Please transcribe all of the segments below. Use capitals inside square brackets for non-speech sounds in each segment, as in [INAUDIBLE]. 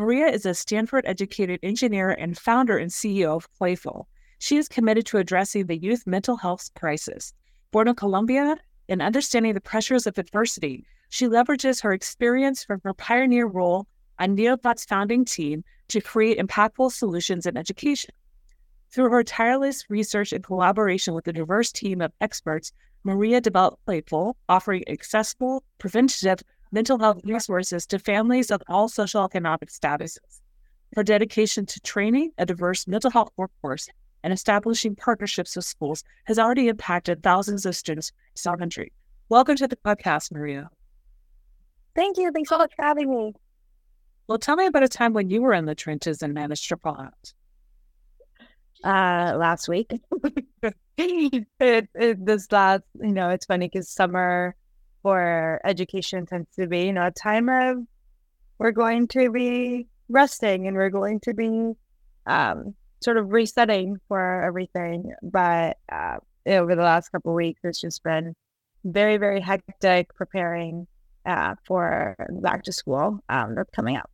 Maria is a Stanford educated engineer and founder and CEO of Clayful. She is committed to addressing the youth mental health crisis. Born in Colombia and understanding the pressures of adversity, she leverages her experience from her pioneer role on Nearpod's founding team to create impactful solutions in education. Through her tireless research and collaboration with a diverse team of experts, Maria developed Clayful, offering accessible, preventative mental health resources to families of all social economic statuses. Her dedication to training a diverse mental health workforce and establishing partnerships with schools has already impacted thousands of students in our country. Welcome to the podcast, Maria. Thank you. Thanks so much for having me. Well, tell me about a time when you were in the trenches and managed to pull out. Uh, last week. [LAUGHS] it, it, this last, you know, it's funny because summer for education tends to be, you know, a time of we're going to be resting and we're going to be um, sort of resetting for everything. But uh, over the last couple weeks, it's just been very, very hectic preparing uh, for back to school um, that's coming up.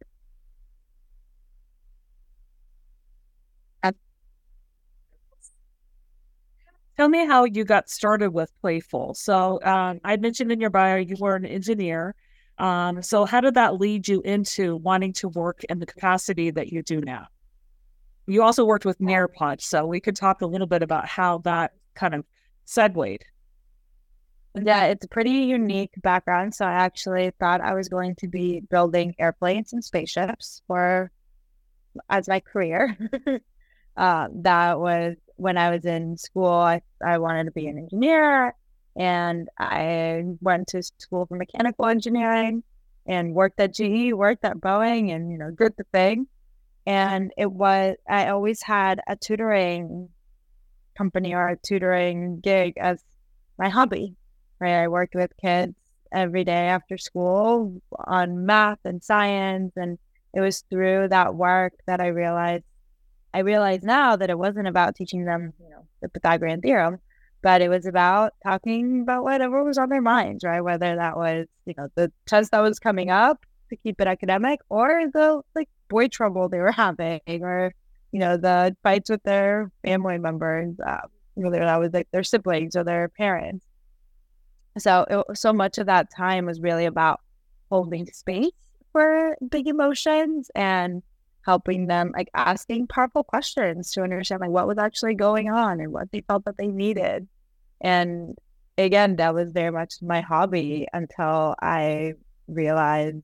Tell me how you got started with Clayful. So um, I mentioned in your bio you were an engineer. Um, so how did that lead you into wanting to work in the capacity that you do now? You also worked with Nearpod, so we could talk a little bit about how that kind of segued. Yeah, it's a pretty unique background. So I actually thought I was going to be building airplanes and spaceships for as my career. [LAUGHS] uh, that was when I was in school, I, I wanted to be an engineer and I went to school for mechanical engineering and worked at GE, worked at Boeing and, you know, did the thing. And it was, I always had a tutoring company or a tutoring gig as my hobby, right? I worked with kids every day after school on math and science. And it was through that work that I realized I realize now that it wasn't about teaching them, you know, the Pythagorean theorem, but it was about talking about whatever was on their minds, right? Whether that was, you know, the test that was coming up to keep it academic or the like boy trouble they were having or, you know, the fights with their family members, uh, whether that was like their siblings or their parents. So, it, so much of that time was really about holding space for big emotions and helping them like asking powerful questions to understand like what was actually going on and what they felt that they needed. And again that was very much my hobby until i realized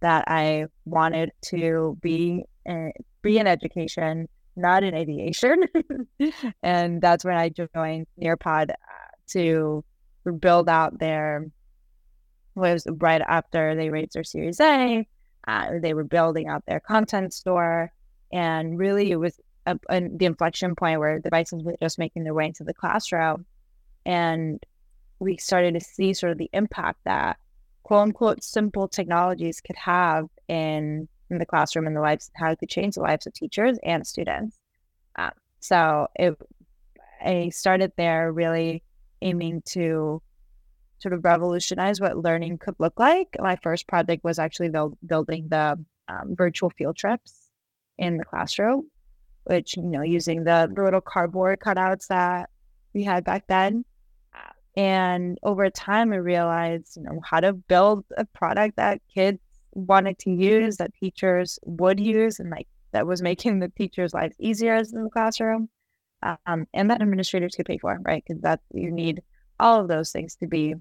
that i wanted to be in, be in education not in aviation. [LAUGHS] And that's when i joined nearpod uh, to build out their was right after they raised their series a uh, they were building out their content store. And really, it was a, a, the inflection point where devices were just making their way into the classroom. And we started to see sort of the impact that quote unquote simple technologies could have in, in the classroom and the lives, how it could change the lives of teachers and students. Um, so it, I started there really aiming to sort of revolutionize what learning could look like. My first project was actually build, building the um, virtual field trips in the classroom, which, you know, using the, the little cardboard cutouts that we had back then. And over time, I realized, you know, how to build a product that kids wanted to use, that teachers would use, and like that was making the teachers' lives easier in the classroom, um, and that administrators could pay for, right? Because that you need all of those things to be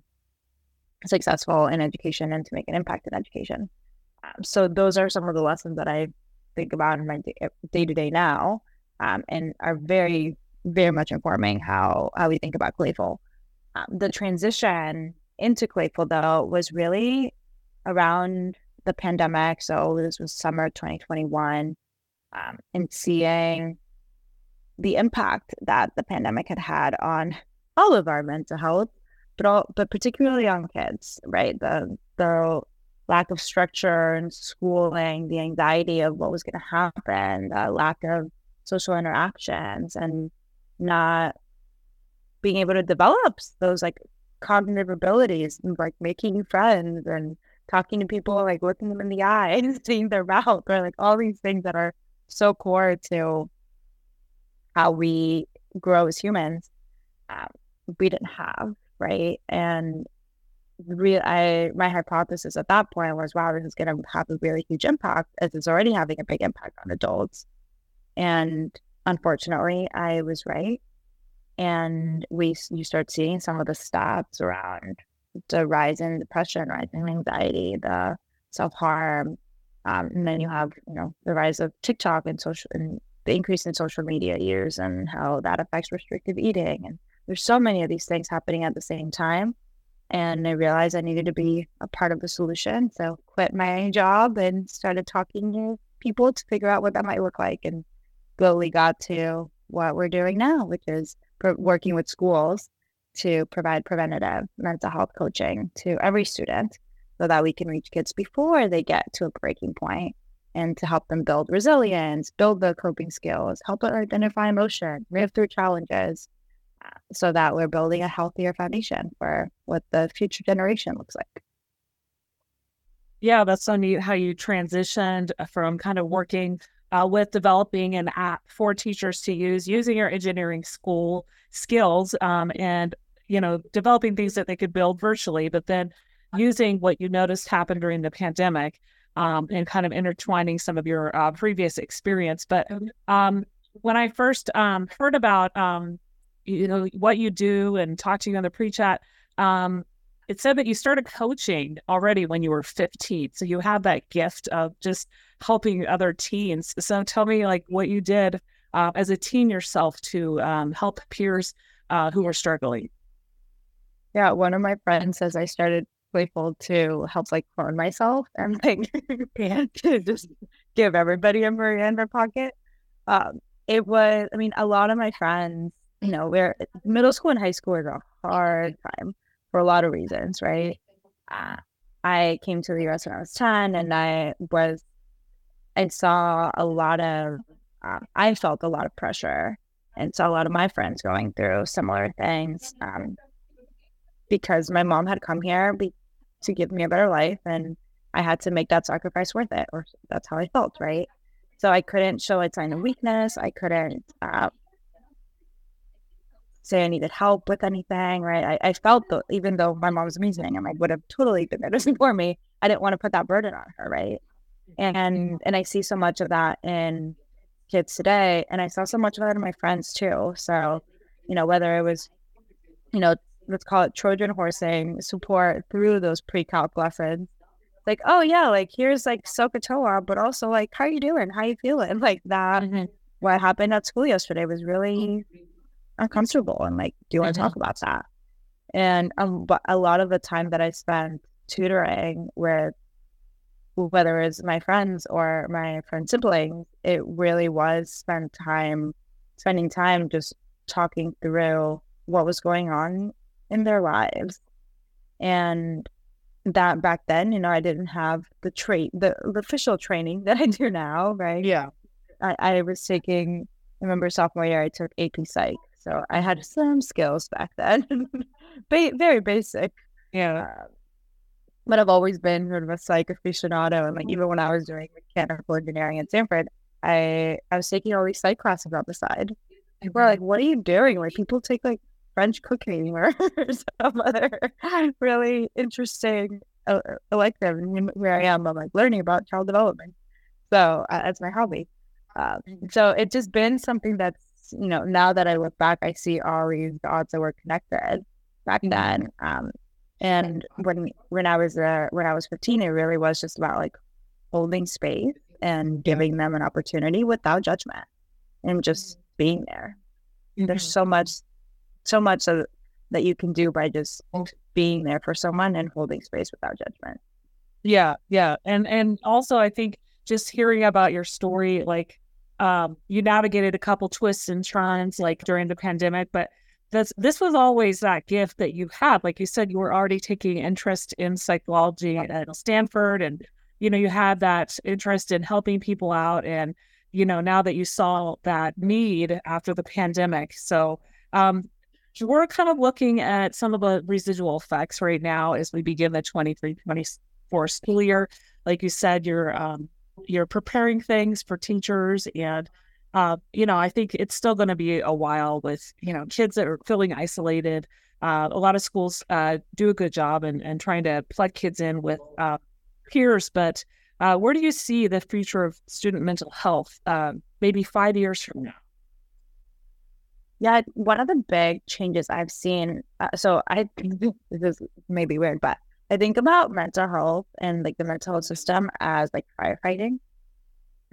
successful in education and to make an impact in education. Um, so those are some of the lessons that I think about in my day to day now, um, and are very, very much informing how how we think about Clayful. Um, the transition into Clayful though was really around the pandemic. So this was summer 2021, um, and seeing the impact that the pandemic had had on all of our mental health, but all, but particularly on kids, right? The the lack of structure and schooling, the anxiety of what was going to happen, the lack of social interactions, and not being able to develop those like cognitive abilities, and, like making friends and talking to people, like looking them in the eye [LAUGHS] and seeing their mouth, or like all these things that are so core to how we grow as humans. Um, we didn't have right, and real I my hypothesis at that point was wow this is going to have a really huge impact as it's already having a big impact on adults. And unfortunately I was right. And we you start seeing some of the stats around the rise in depression rise in anxiety the self-harm um, and then you have you know the rise of TikTok and social and the increase in social media years and how that affects restrictive eating and there's so many of these things happening at the same time and I realized I needed to be a part of the solution. So quit my job and started talking to people to figure out what that might look like, and slowly got to what we're doing now, which is working with schools to provide preventative mental health coaching to every student so that we can reach kids before they get to a breaking point and to help them build resilience, build the coping skills, help them identify emotion, move through challenges, so that we're building a healthier foundation for what the future generation looks like. Yeah, that's so neat how you transitioned uh, from kind of working uh, with developing an app for teachers to use using your engineering school skills um, and you know developing things that they could build virtually but then using what you noticed happened during the pandemic um, and kind of intertwining some of your uh, previous experience but um, when i first um, heard about um, you know what you do and talk to you on the pre-chat um, it said that you started coaching already when you were 15 so you have that gift of just helping other teens. So tell me like what you did uh, as a teen yourself to um, help peers uh, who are struggling. Yeah one of my friends says i started Clayful to help like clone myself and like [LAUGHS] to just give everybody a Maria in their pocket. Um, it was i mean a lot of my friends you know, where middle school and high school is a hard time for a lot of reasons, right? Uh, I came to the US when I was 10 and I was, I saw a lot of, um, I felt a lot of pressure and saw a lot of my friends going through similar things um, because my mom had come here be, to give me a better life and I had to make that sacrifice worth it, or that's how I felt, right? So I couldn't show a sign of weakness. I couldn't uh, say I needed help with anything, right? I, I felt that even though my mom was amazing and I would have totally been there to [LAUGHS] for me, I didn't want to put that burden on her, right? And and I see so much of that in kids today, and I saw so much of that in my friends too. So, you know, whether it was, you know, let's call it Trojan horsing support through those pre-calc lessons, like, oh yeah, like here's like SOHCAHTOA, but also like, how you doing? How you feeling? [LAUGHS] Like that. Mm-hmm. What happened at school yesterday was really uncomfortable and like, do you want to talk about that? And um, but a lot of the time that I spent tutoring with whether it's my friends or my friend siblings, it really was spent time spending time just talking through what was going on in their lives. And that back then, you know, I didn't have the trait the, the official training that I do now, right? Yeah. I, I was taking I remember sophomore year I took AP Psych so I had some skills back then, [LAUGHS] ba- very basic. Yeah. Uh, but I've always been sort of a psych aficionado. And like even when I was doing mechanical engineering at Stanford, I I was taking all these psych classes on the side. People are like, what are you doing? Like people take like French cooking or [LAUGHS] some other really interesting uh, elective. And where I am, I'm like learning about child development. So uh, that's my hobby. Uh, so it's just been something that's you know, now that I look back, I see all these dots that were connected back mm-hmm. then. Um, and when when I was uh, when I was 15, it really was just about like holding space and giving them an opportunity without judgment and just being there. Mm-hmm. There's so much, so much of, that you can do by just being there for someone and holding space without judgment. Yeah, yeah. And and also I think just hearing about your story, like um, you navigated a couple twists and turns like during the pandemic, but this this was always that gift that you had. Like you said, you were already taking interest in psychology at Stanford and you know, you had that interest in helping people out and you know, now that you saw that need after the pandemic. So um we're kind of looking at some of the residual effects right now as we begin the 23 24 school year. Like you said, you're um, you're preparing things for teachers and uh, you know, I think it's still going to be a while with, you know, kids that are feeling isolated. Uh, a lot of schools uh, do a good job and, and trying to plug kids in with uh, peers. But uh, where do you see the future of student mental health uh, maybe five years from now? Yeah, one of the big changes I've seen. Uh, so I [LAUGHS] this is maybe weird, but I think about mental health and like the mental health system as like firefighting.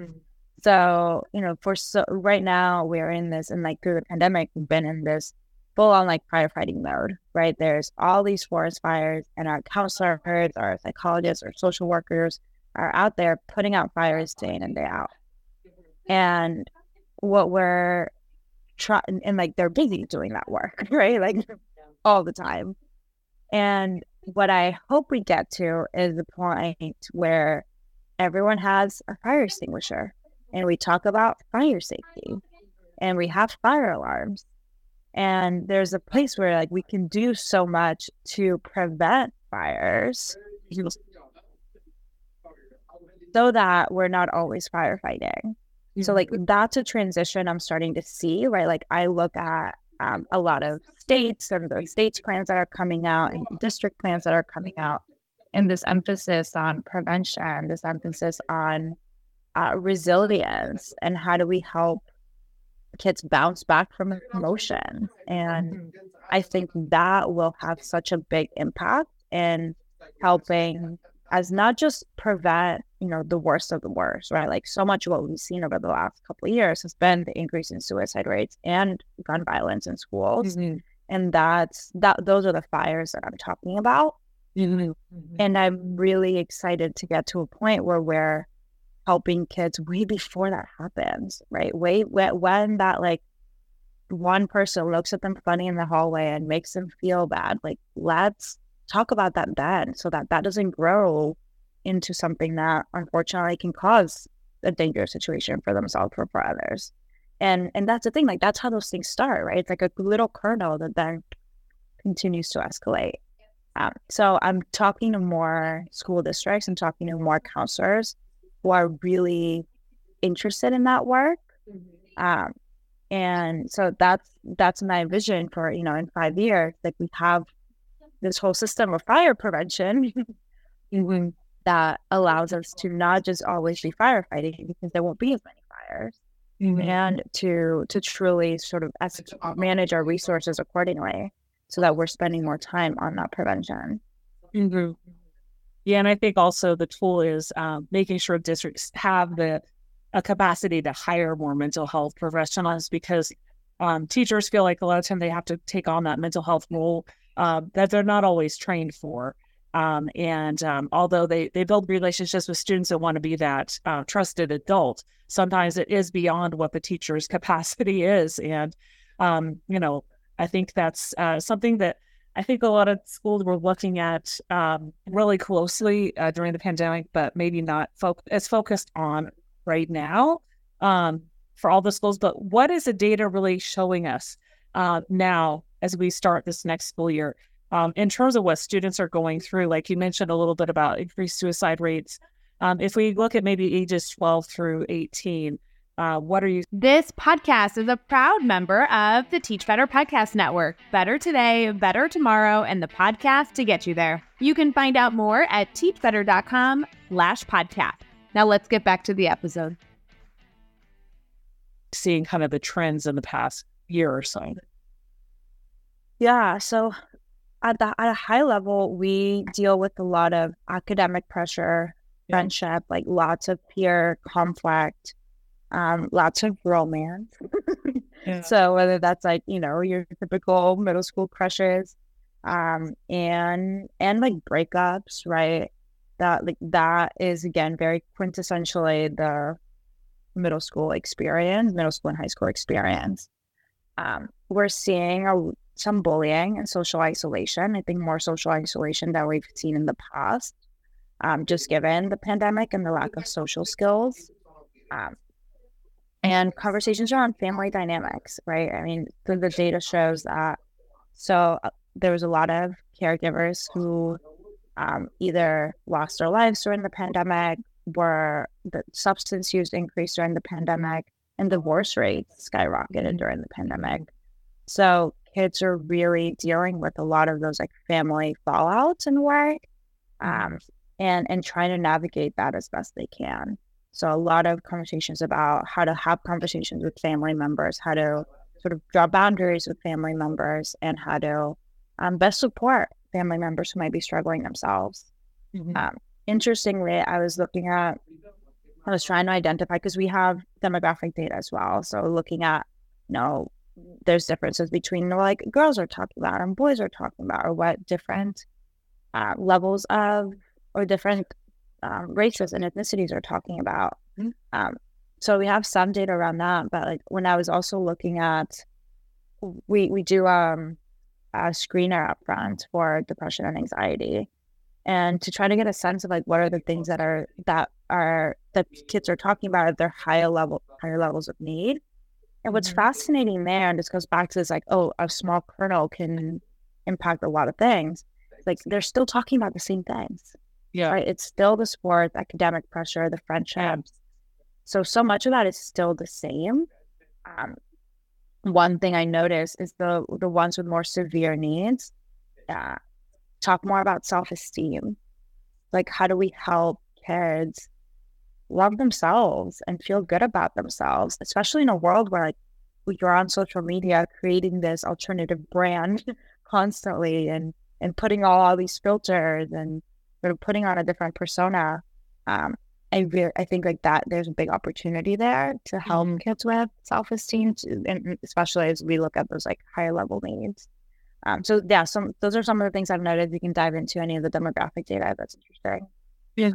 Mm-hmm. So you know, for so right now we're in this, and like through the pandemic, we've been in this full on like firefighting mode. Right, there's all these forest fires, and our counselors, our psychologists, our social workers are out there putting out fires day in and day out. And what we're trying and, and like they're busy doing that work, [LAUGHS] right? Like all the time. And what I hope we get to is the point where everyone has a fire extinguisher and we talk about fire safety and we have fire alarms. And there's a place where like we can do so much to prevent fires so that we're not always firefighting. So like mm-hmm. that's a transition I'm starting to see, right? Like I look at um, a lot of states and the states plans that are coming out and district plans that are coming out, and this emphasis on prevention, this emphasis on uh, resilience, and how do we help kids bounce back from emotion? And I think that will have such a big impact in helping as not just prevent, you know, the worst of the worst, right? Like so much of what we've seen over the last couple of years has been the increase in suicide rates and gun violence in schools. Mm-hmm. And that's that those are the fires that I'm talking about. Mm-hmm. And I'm really excited to get to a point where we're helping kids way before that happens, right? Way when that like one person looks at them funny in the hallway and makes them feel bad, like let's talk about that then so that that doesn't grow into something that unfortunately can cause a dangerous situation for themselves or for others. And and that's the thing, like that's how those things start, right? It's like a little kernel that then continues to escalate. Um, so I'm talking to more school districts and talking to more counselors who are really interested in that work. Mm-hmm. Um, and so that's that's my vision for you know in five years, like we have this whole system of fire prevention mm-hmm. that allows us to not just always be firefighting because there won't be as many fires mm-hmm. and to to truly sort of manage our resources accordingly so that we're spending more time on that prevention mm-hmm. yeah and i think also the tool is um, making sure districts have the a capacity to hire more mental health professionals because um, teachers feel like a lot of time they have to take on that mental health role uh, that they're not always trained for. Um, and um, although they, they build relationships with students that want to be that uh, trusted adult, sometimes it is beyond what the teacher's [LAUGHS] capacity is. And, um, you know, I think that's uh, something that I think a lot of schools were looking at um, really closely uh, during the pandemic, but maybe not fo- as focused on right now um, for all the schools. But what is the data really showing us uh, now as we start this next school year. Um, in terms of what students are going through, like you mentioned a little bit about increased suicide rates. Um, if we look at maybe ages 12 through 18, uh, what are you? This podcast is a proud member of the Teach Better Podcast Network. Better today, better tomorrow, and the podcast to get you there. You can find out more at teachbetter.com slash podcast. Now let's get back to the episode. Seeing kind of the trends in the past year or so. Yeah. So at the at a high level, we deal with a lot of academic pressure, yeah. friendship, like lots of peer conflict, um, lots of romance. [LAUGHS] yeah. So whether that's like, you know, your typical middle school crushes, um, and and like breakups, right? that like that is again very quintessentially the middle school experience, middle school and high school experience. Um, we're seeing a, some bullying and social isolation. I think more social isolation than we've seen in the past, um, just given the pandemic and the lack of social skills. Um, and conversations around family dynamics, right? I mean, the, the data shows that. So uh, there was a lot of caregivers who um, either lost their lives during the pandemic, were the substance use increased during the pandemic, and divorce rates skyrocketed during the pandemic. So kids are really dealing with a lot of those like family fallouts in a way, um, and and trying to navigate that as best they can. So a lot of conversations about how to have conversations with family members, how to sort of draw boundaries with family members, and how to um, best support family members who might be struggling themselves. Mm-hmm. Um, interestingly, I was looking at, I was trying to identify because we have demographic data as well. So looking at, you know, there's differences between like girls are talking about and boys are talking about, or what different uh, levels of or different um, races and ethnicities are talking about. Mm-hmm. Um, so we have some data around that, but like when I was also looking at, we we do um a screener up front for depression and anxiety and to try to get a sense of like what are the things that are that are that kids are talking about at their higher level higher levels of need and what's mm-hmm. fascinating there and this goes back to this like oh a small kernel can impact a lot of things like they're still talking about the same things yeah. right? It's still the sports academic pressure the friendships. So so much of that is still the same. Um, one thing I notice is the the ones with more severe needs uh, talk more about self esteem. Like, how do we help kids love themselves and feel good about themselves, especially in a world where like you're on social media creating this alternative brand [LAUGHS] constantly and and putting all, all these filters and sort of putting on a different persona. Um, I re- I think like that there's a big opportunity there to help mm-hmm. kids with self esteem, and especially as we look at those like higher level needs. Um, so yeah, some those are some of the things I've noted. You can dive into any of the demographic data that's interesting. Yeah,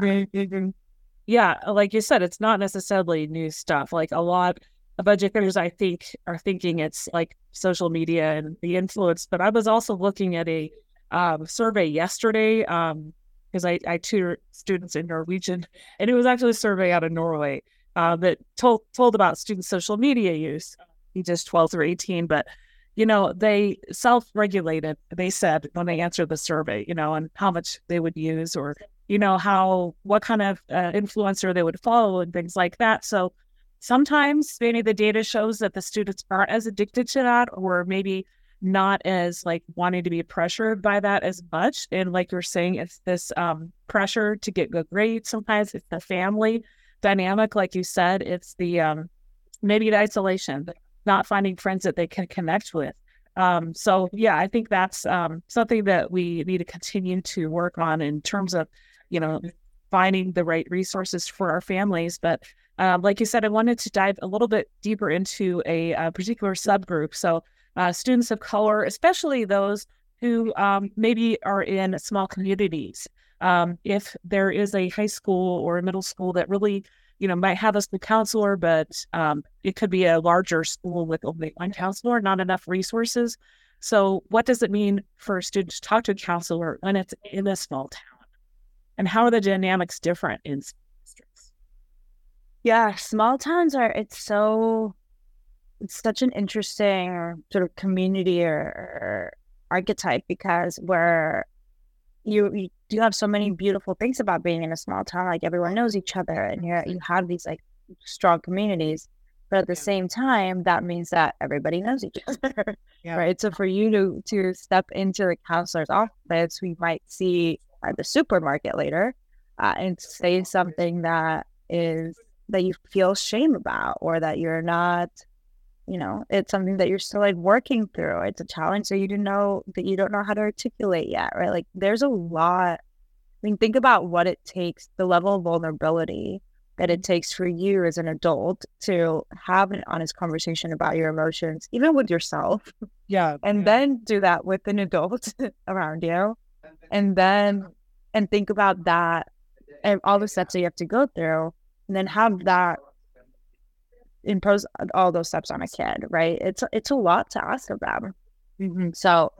yeah, like you said, it's not necessarily new stuff. Like a lot of educators, I think, are thinking it's like social media and the influence. But I was also looking at a um, survey yesterday um, because I, I tutor students in Norwegian, and it was actually a survey out of Norway uh, that told told about student social media use, ages 12 through 18. But you know, they self regulated. They said when they answered the survey, you know, and how much they would use, or you know, how what kind of uh, influencer they would follow, and things like that. So sometimes maybe the data shows that the students aren't as addicted to that, or maybe not as like wanting to be pressured by that as much. And like you're saying, it's this um, pressure to get good grades. Sometimes it's the family dynamic, like you said. It's the um, maybe the isolation, not finding friends that they can connect with. Um, so yeah, I think that's um, something that we need to continue to work on in terms of, you know, finding the right resources for our families. But um, like you said, I wanted to dive a little bit deeper into a, a particular subgroup. So uh, students of color, especially those who um, maybe are in small communities. Um, if there is a high school or a middle school that really, you know, might have a school counselor, but um, it could be a larger school with only one counselor, not enough resources. So, what does it mean for a student to talk to a counselor when it's in a small town? And how are the dynamics different in districts? Yeah, small towns are, it's so it's such an interesting sort of community or, or archetype because where you you do have so many beautiful things about being in a small town like everyone knows each other and you you have these like strong communities but at the same time that means that everybody knows each [LAUGHS] other yeah. right so for you to to step into the counselor's office we might see at the supermarket later uh, and say something that is that you feel shame about or that you're not you know it's something that you're still like working through. It's a challenge that you didn't know that you don't know how to articulate yet right? Like there's a lot i mean think about what it takes the level of vulnerability that it takes for you as an adult to have an honest conversation about your emotions even with yourself yeah and yeah. then do that with an adult [LAUGHS] around you and then and think about that and all the steps that you have to go through, and then have that impose all those steps on a kid, right? It's it's a lot to ask of them. Mm-hmm. So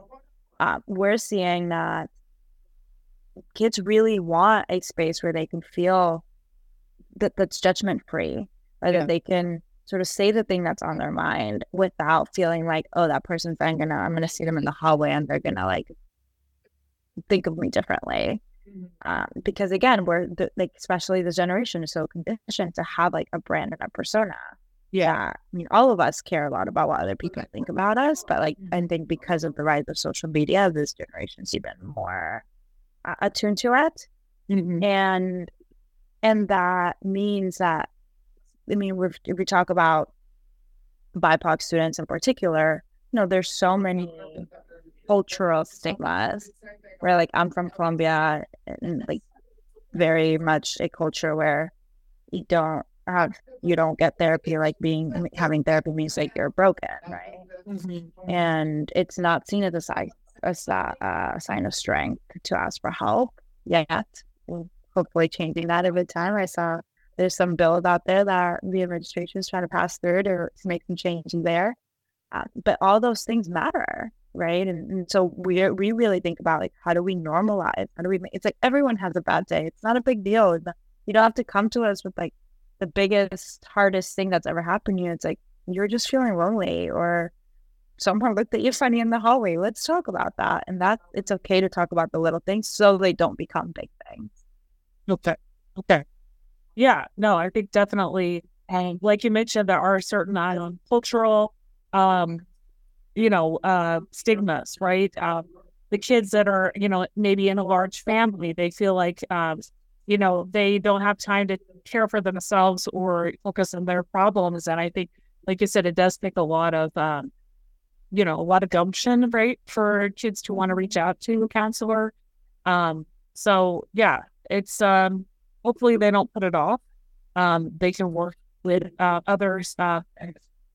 uh, we're seeing that kids really want a space where they can feel that that's judgment free, or Yeah. that they can sort of say the thing that's on their mind without feeling like, oh, that person's then gonna I'm gonna see them in the hallway and they're gonna like think of me differently. Um, because again, we're the, like, especially this generation is so conditioned to have like a brand and a persona. Yeah, I mean, all of us care a lot about what other people think about us, but like, I think because of the rise of social media, this generation's even more uh, attuned to it, Mhm. and and that means that, I mean, we're, if we talk about BIPOC students in particular, you know, there's so many cultural stigmas where like I'm from Colombia and like very much a culture where you don't have you don't get therapy like being having therapy means like you're broken, right? Mm-hmm. And it's not seen as a sign as a uh, sign of strength to ask for help yet. We're hopefully changing that over time. I saw there's some bills out there that the administration is trying to pass through to, make some changes there. Uh, but all those things matter, right? And, and so we we really think about like how do we normalize? How do we? It's like everyone has a bad day. It's not a big deal. You don't have to come to us with like the biggest, hardest thing that's ever happened to you. It's like you're just feeling lonely, or someone looked at you funny in the hallway. Let's talk about that. And that it's okay to talk about the little things so they don't become big things. Okay. Okay. Yeah. No, I think definitely. And like you mentioned, there are certain um, cultural, um, you know, uh, stigmas, right? Um, the kids that are, you know, maybe in a large family, they feel like, um, you know, they don't have time to care for themselves or focus on their problems. And I think, like you said, it does take a lot of, um, you know, a lot of gumption, right, for kids to want to reach out to a counselor. Um, so yeah, it's um hopefully they don't put it off. Um, they can work with uh, others. Uh,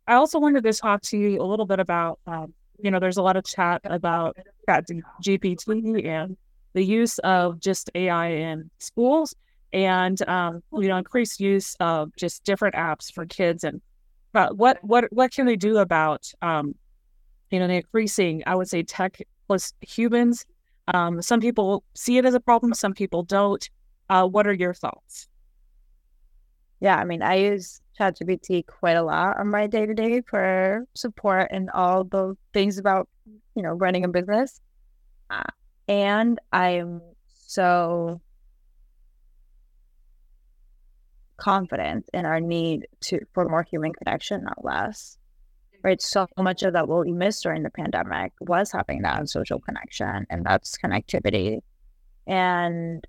I also wanted to talk to you a little bit about, um, you know, there's a lot of chat about Chat GPT and the use of just AI in schools and, um, you know, increased use of just different apps for kids. And uh, what what what can they do about, um, you know, the increasing, I would say, tech plus humans. Um, some people see it as a problem, some people don't. Uh, what are your thoughts? Yeah, I mean, I use ChatGPT quite a lot on my day to day for support and all the things about, you know, running a business. Uh, and I'm so confident in our need to for more human connection, not less. Right. So much of that what we missed during the pandemic was having that social connection and that's connectivity. And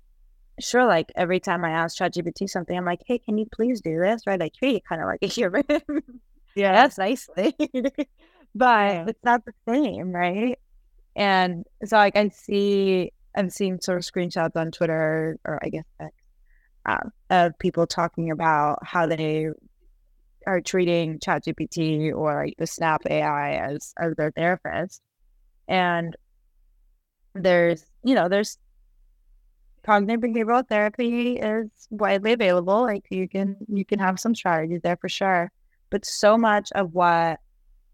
sure, like every time I ask ChatGPT something, I'm like, hey, can you please do this? Right? I treat it kind of like a human. [LAUGHS] Yeah, That's nicely. [LAUGHS] but it's not the same, right? And so like I see I'm seeing sort of screenshots on Twitter or I guess X, uh, of people talking about how they are treating ChatGPT or like the Snap AI as as their therapist. And there's you know, there's cognitive behavioral therapy is widely available. Like you can you can have some strategies there for sure. But so much of what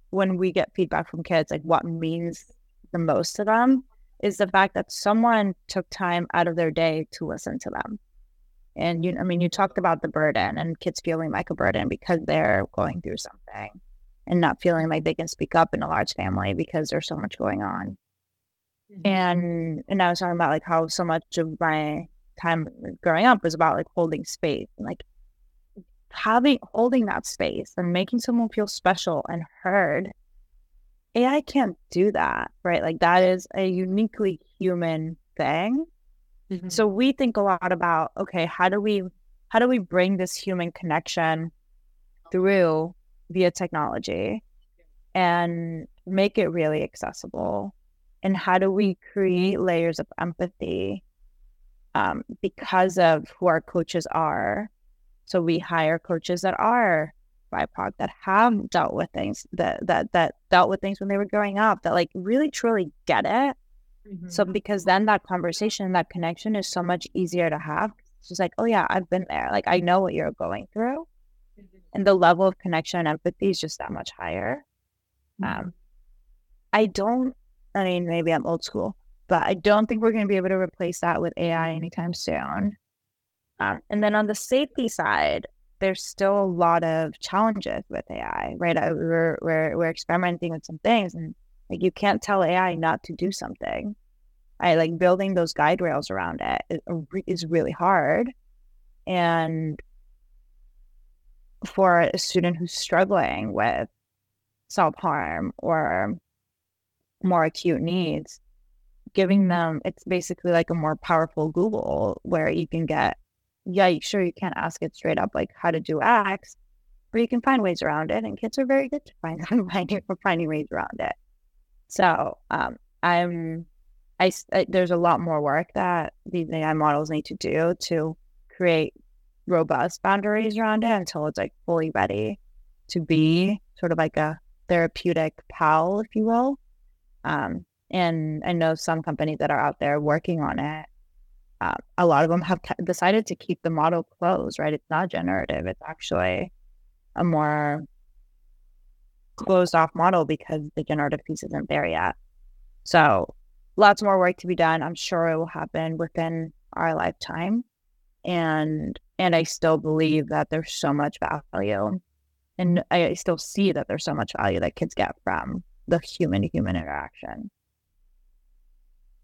when we get feedback from kids, like what means the most to them is the fact that someone took time out of their day to listen to them. And you I mean you talked about the burden and kids feeling like a burden because they're going through something and not feeling like they can speak up in a large family because there's so much going on and and I was talking about like how so much of my time growing up was about like holding space and like having holding that space and making someone feel special and heard. AI can't do that, right? Like that is a uniquely human thing. Mhm. So we think a lot about okay, how do we how do we bring this human connection through via technology and make it really accessible? And how do we create layers of empathy um, because of who our coaches are? So we hire coaches that are BIPOC that have dealt with things that that that dealt with things when they were growing up that like really truly get it. So Mhm. because then that conversation, that connection is so much easier to have. It's just like, oh yeah, I've been there. Like I know what you're going through. And the level of connection and empathy is just that much higher. Um, I don't, I mean, maybe I'm old school, but I don't think we're going to be able to replace that with AI anytime soon. Um, and then on the safety side, there's still a lot of challenges with AI, right? I, we're, we're, we're experimenting with some things and like you can't tell AI not to do something. I like building those guide rails around it is really hard. And for a student who's struggling with self harm or more acute needs, giving them it's basically like a more powerful Google where you can get, yeah, sure, you can't ask it straight up like how to do X, but you can find ways around it. And kids are very good to find [LAUGHS] finding finding ways around it. So um, I'm, I, I there's a lot more work that these AI models need to do to create robust boundaries around it until it's like fully ready to be sort of like a therapeutic pal, if you will. Um, and I know some companies that are out there working on it. Uh, a lot of them have decided to keep the model closed, right? It's not generative. It's actually a more closed off model because the generative piece isn't there yet. So lots more work to be done. I'm sure it will happen within our lifetime. And and I still believe that there's so much value. And I still see that there's so much value that kids get from the human to human interaction.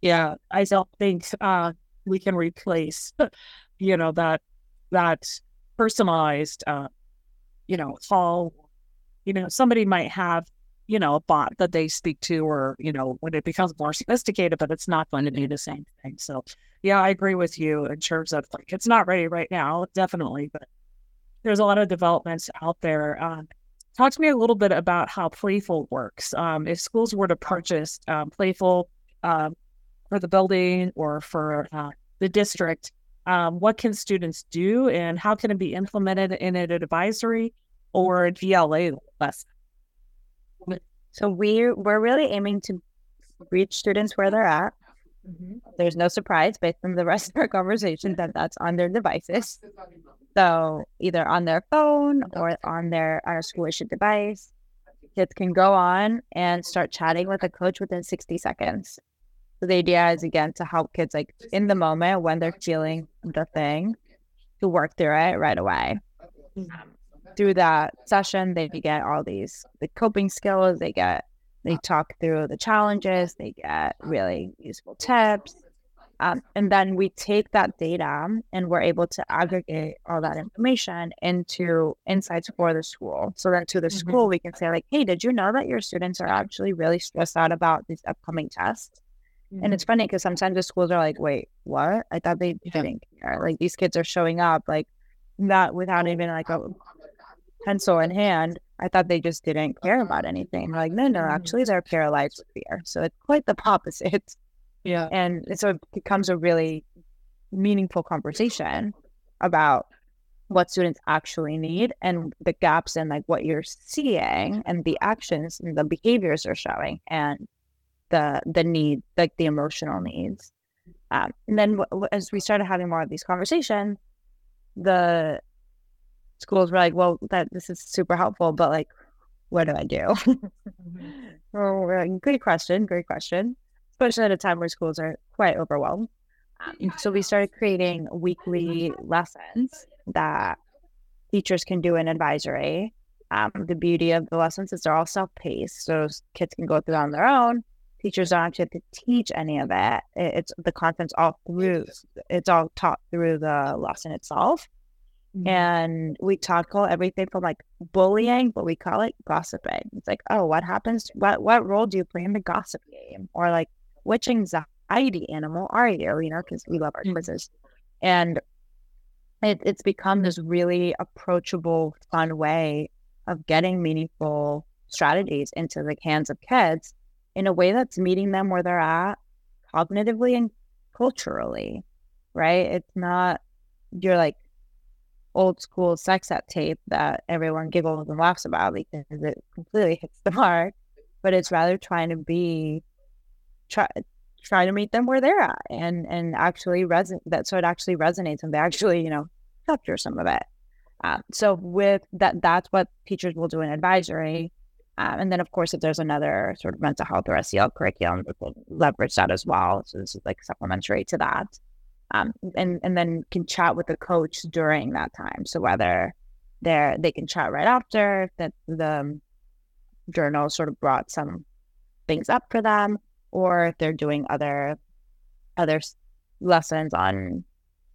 Yeah, I don't think uh, we can replace, [LAUGHS] you know, that that personalized, uh, you know, call you know, somebody might have, you know, a bot that they speak to, or, you know, when it becomes more sophisticated, but it's not going to be the same thing. So, yeah, I agree with you in terms of like, it's not ready right now, definitely, but there's a lot of developments out there. Um, talk to me a little bit about how Clayful works. Um, if schools were to purchase um, Clayful um, for the building or for uh, the district, um, what can students do and how can it be implemented in an advisory or a DLA lesson? So we we're really aiming to reach students where they're at. Mm-hmm. There's no surprise based on the rest of our conversation that that's on their devices. So either on their phone or on their our school issued device, kids can go on and start chatting with a coach within 60 seconds. So the idea is again to help kids like in the moment when they're feeling the thing to work through it right away. Um, through that session, they get all these the coping skills. They get they talk through the challenges. They get really useful tips. Um, and then we take that data and we're able to aggregate all that information into insights for the school. So then to the mm-hmm. school, we can say, like, hey, did you know that your students are actually really stressed out about these upcoming tests? Mm-hmm. And it's funny because sometimes the schools are like, wait, what? I thought they didn't care. Like these kids are showing up like that without even like a pencil in hand, I thought they just didn't care about anything. Like, no, no, mm. actually, they're paralyzed with fear. So it's quite the opposite. Yeah. [LAUGHS] And so it becomes a really meaningful conversation about what students actually need and the gaps in like what you're seeing and the actions and the behaviors are showing and the the need like the emotional needs um, and then w- as we started having more of these conversations the schools were like, well, that this is super helpful, but like, what do I do? mm-hmm. [LAUGHS] oh, like, great question, great question. Especially at a time where schools are quite overwhelmed. Um, so we started creating weekly lessons that teachers can do in advisory. Um, the beauty of the lessons is they're all self-paced, so kids can go through on their own. Teachers don't have to teach any of it. It's the content's all through. It's all taught through the lesson itself. Mm-hmm. And we tackle everything from like bullying, but we call it gossiping. It's like, oh, what happens? What what role do you play in the gossip game? Or like, which anxiety animal are you? You know, because we love our mm-hmm. quizzes, and it, it's become this really approachable, fun way of getting meaningful strategies into the hands of kids in a way that's meeting them where they're at, cognitively and culturally. Right? It's not you're like old school sex ed tape that everyone giggles and laughs about because it completely [LAUGHS] hits the mark. But it's rather trying to be try try to meet them where they're at and and actually resonate that so it actually resonates and they actually you know capture some of it. Um, so with that that's what teachers will do in advisory. Um, and then of course if there's another sort of mental health or SEL curriculum we'll leverage that as well. So this is like supplementary to that um, and and then can chat with the coach during that time so whether they're they can chat right after that the journal sort of brought some things up for them or if they're doing other other lessons on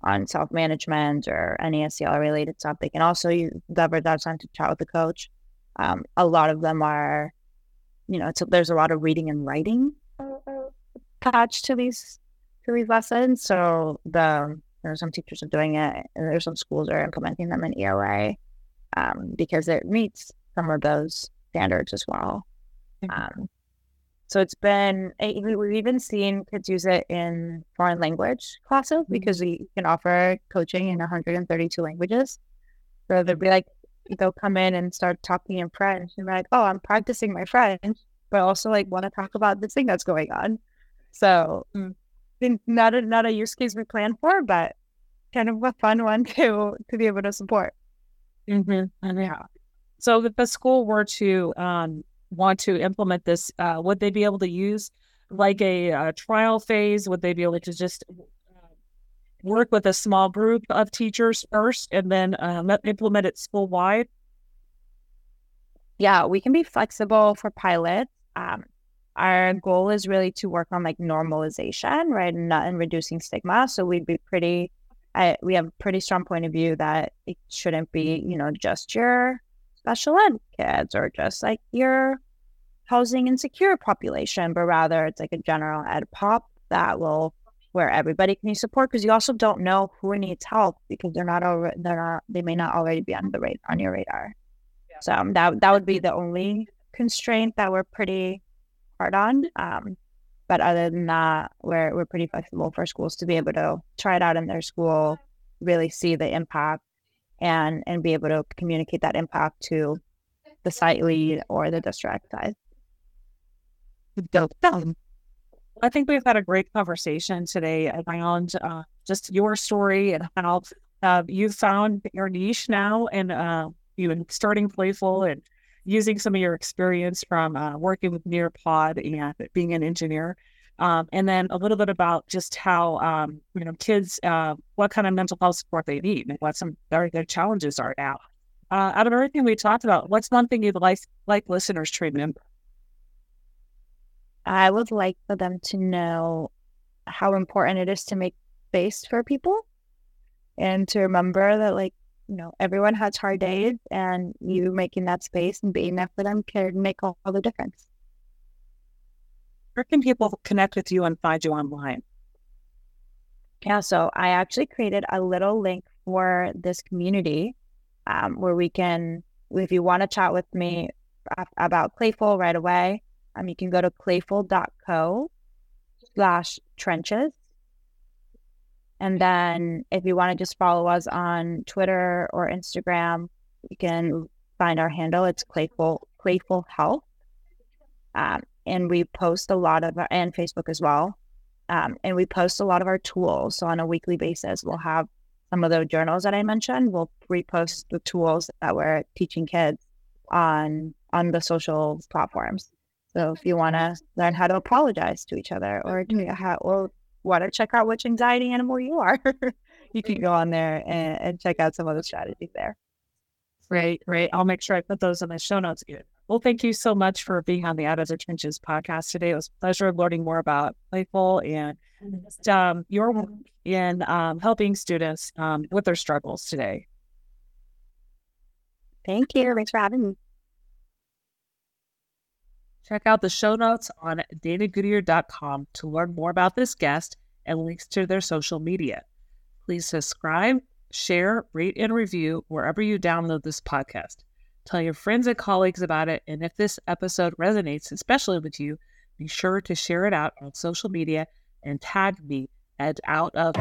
on self management or any SEL related stuff, they can also use, leverage that time to chat with the coach. Um, a lot of them are, you know, there's a lot of reading and writing attached to these to these lessons. So the there some teachers are doing it, and there's some schools are implementing them in ELA um, because it meets some of those standards as well. Mm-hmm. Um, so it's been, we've even seen kids use it in foreign language classes mm-hmm. because we can offer coaching in 132 languages. So they'll be like, they'll come in and start talking in French and be like, oh, I'm practicing my French, but also like want to talk about this thing that's going on. So mm. Not a, not a use case we planned for, but kind of a fun one [LAUGHS] to, to be able to support. Mm-hmm. Yeah. So if the school were to um, want to implement this, uh, would they be able to use like a, a, uh, trial phase? Would they be able to just uh, work with a small group of teachers first and then um, implement it school wide? Yeah, we can be flexible for pilots. Um, our goal is really to work on like normalization, right, and not in reducing stigma. So we'd be pretty. I, we have a pretty strong point of view that it shouldn't be, you know, just your special ed kids or just like your housing insecure population, but rather it's like a general ed pop that will where everybody can support because you also don't know who needs help because they're not already they're not they may not already be on the rate on your radar. Yeah. So um, that that would be the only constraint that we're pretty hard on. Um, but other than that, we're we're pretty flexible for schools to be able to try it out in their school, really see the impact, and and be able to communicate that impact to the site lead or the district side. I think we've had a great conversation today around uh, just your story and how uh, you found your niche now and uh, you starting Clayful and using some of your experience from uh, working with Nearpod and being an engineer um, and then a little bit about just how um, you know kids, uh, what kind of mental health support they need, and what some their, their challenges are now. Uh, out of everything we talked about, what's one thing you'd like like listeners to remember? I would like for them to know how important it is to make space for people, and to remember that like you know everyone has hard days, and you making that space and being there for them can make all, all the difference where can people connect with you and find you online? Yeah, so I actually created a little link for this community um, where we can, if you want to chat with me about Clayful right away, um, you can go to clayful.co slash trenches. And then if you want to just follow us on Twitter or Instagram, you can find our handle. It's Clayful Clayful Health. Um, and we post a lot of our, and Facebook as well. Um, and we post a lot of our tools. So on a weekly basis, we'll have some of the journals that I mentioned. We'll repost the tools that we're teaching kids on on the social platforms. So if you want to learn how to apologize to each other, or do how, or want to check out which anxiety animal you are, [LAUGHS] you can go on there and, and check out some of the strategies there. Great, great. I'll make sure I put those in the show notes. Good. Well, thank you so much for being on the Out of the Trenches podcast today. It was a pleasure learning more about Clayful and um, your work in um, helping students um, with their struggles today. Thank you. Thanks for having me. Check out the show notes on danagoodyear.com to learn more about this guest and links to their social media. Please subscribe, share, rate, and review wherever you download this podcast. Tell your friends and colleagues about it. And if this episode resonates, especially with you, be sure to share it out on social media and tag me at out of